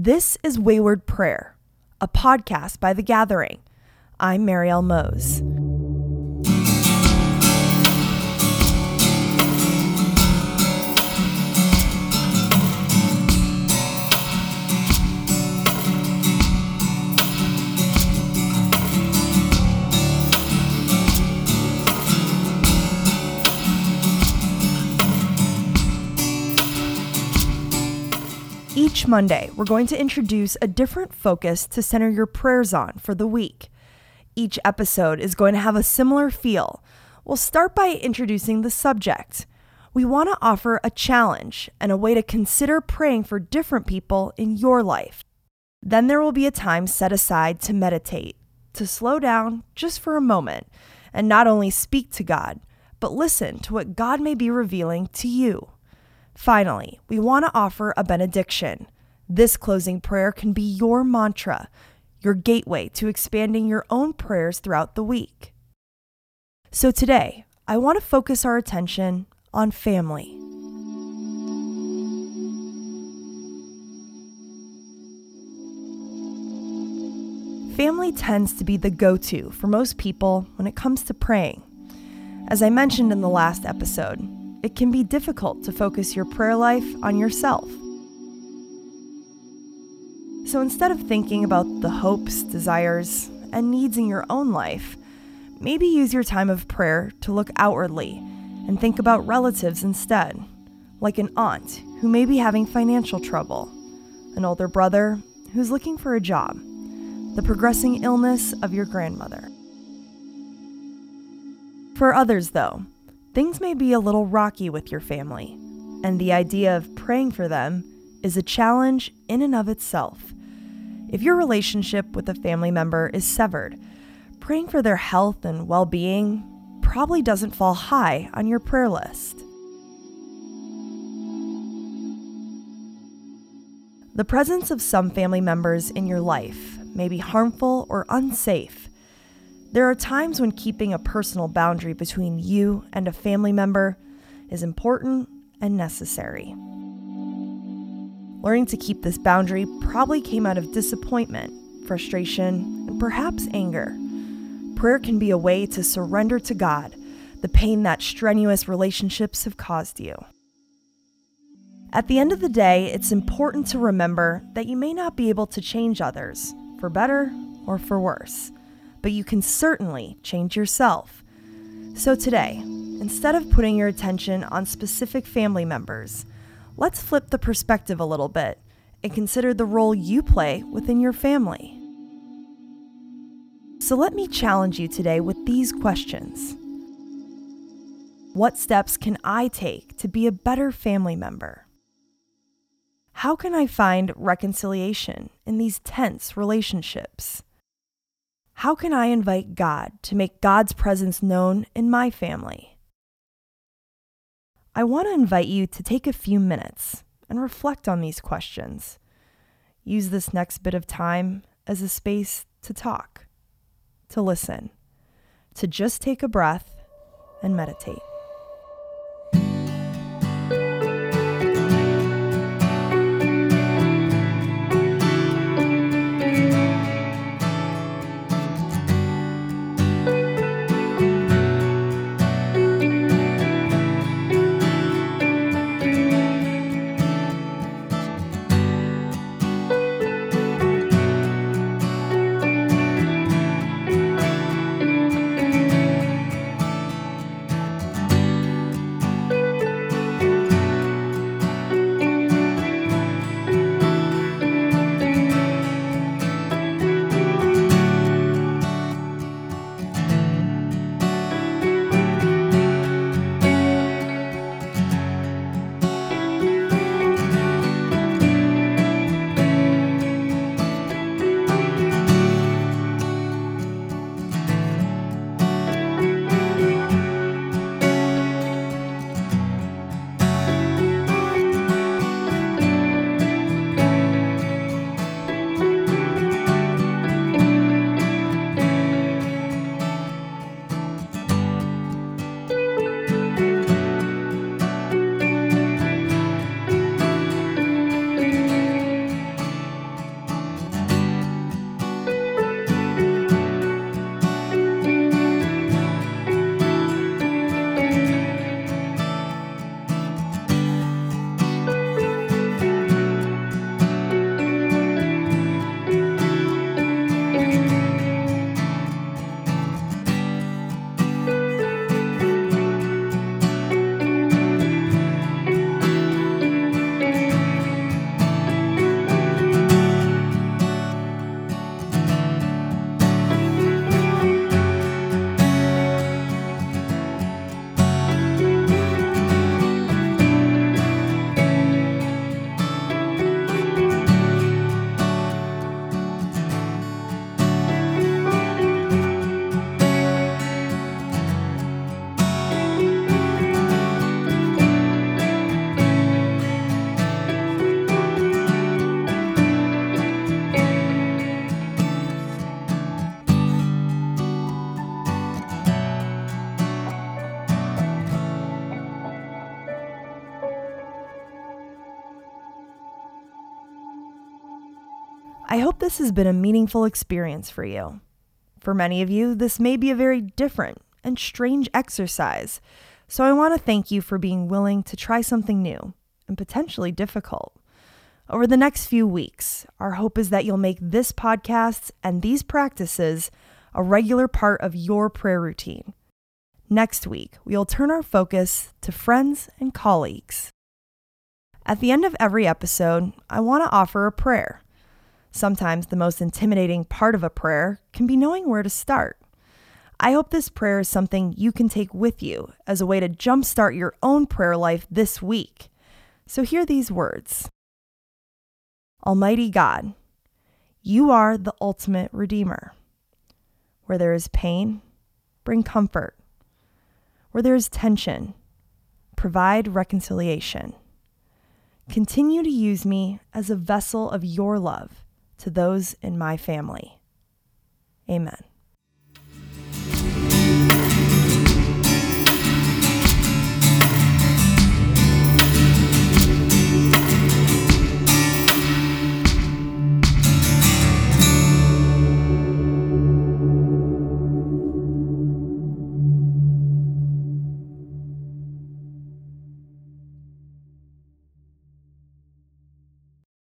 This is Wayward Prayer, a podcast by The Gathering. I'm Marielle Mose. Each Monday, we're going to introduce a different focus to center your prayers on for the week. Each episode is going to have a similar feel. We'll start by introducing the subject. We want to offer a challenge and a way to consider praying for different people in your life. Then there will be a time set aside to meditate, to slow down just for a moment, and not only speak to God, but listen to what God may be revealing to you. Finally, we want to offer a benediction. This closing prayer can be your mantra, your gateway to expanding your own prayers throughout the week. So today, I want to focus our attention on family. Family tends to be the go to for most people when it comes to praying. As I mentioned in the last episode, it can be difficult to focus your prayer life on yourself. So instead of thinking about the hopes, desires, and needs in your own life, maybe use your time of prayer to look outwardly and think about relatives instead, like an aunt who may be having financial trouble, an older brother who's looking for a job, the progressing illness of your grandmother. For others, though, things may be a little rocky with your family, and the idea of praying for them is a challenge in and of itself. If your relationship with a family member is severed, praying for their health and well being probably doesn't fall high on your prayer list. The presence of some family members in your life may be harmful or unsafe there are times when keeping a personal boundary between you and a family member is important and necessary. Learning to keep this boundary probably came out of disappointment, frustration, and perhaps anger. Prayer can be a way to surrender to God the pain that strenuous relationships have caused you. At the end of the day, it's important to remember that you may not be able to change others, for better or for worse but you can certainly change yourself. So today, instead of putting your attention on specific family members, let's flip the perspective a little bit and consider the role you play within your family. So let me challenge you today with these questions. What steps can I take to be a better family member? How can I find reconciliation in these tense relationships? How can I invite God to make God's presence known in my family? I want to invite you to take a few minutes and reflect on these questions. Use this next bit of time as a space to talk, to listen, to just take a breath and meditate. I hope this has been a meaningful experience for you. For many of you, this may be a very different and strange exercise, so I want to thank you for being willing to try something new and potentially difficult. Over the next few weeks, our hope is that you'll make this podcast and these practices a regular part of your prayer routine. Next week, we'll turn our focus to friends and colleagues. At the end of every episode, I want to offer a prayer. Sometimes the most intimidating part of a prayer can be knowing where to start. I hope this prayer is something you can take with you as a way to jumpstart your own prayer life this week. So hear these words Almighty God, you are the ultimate Redeemer. Where there is pain, bring comfort. Where there is tension, provide reconciliation. Continue to use me as a vessel of your love to those in my family. Amen.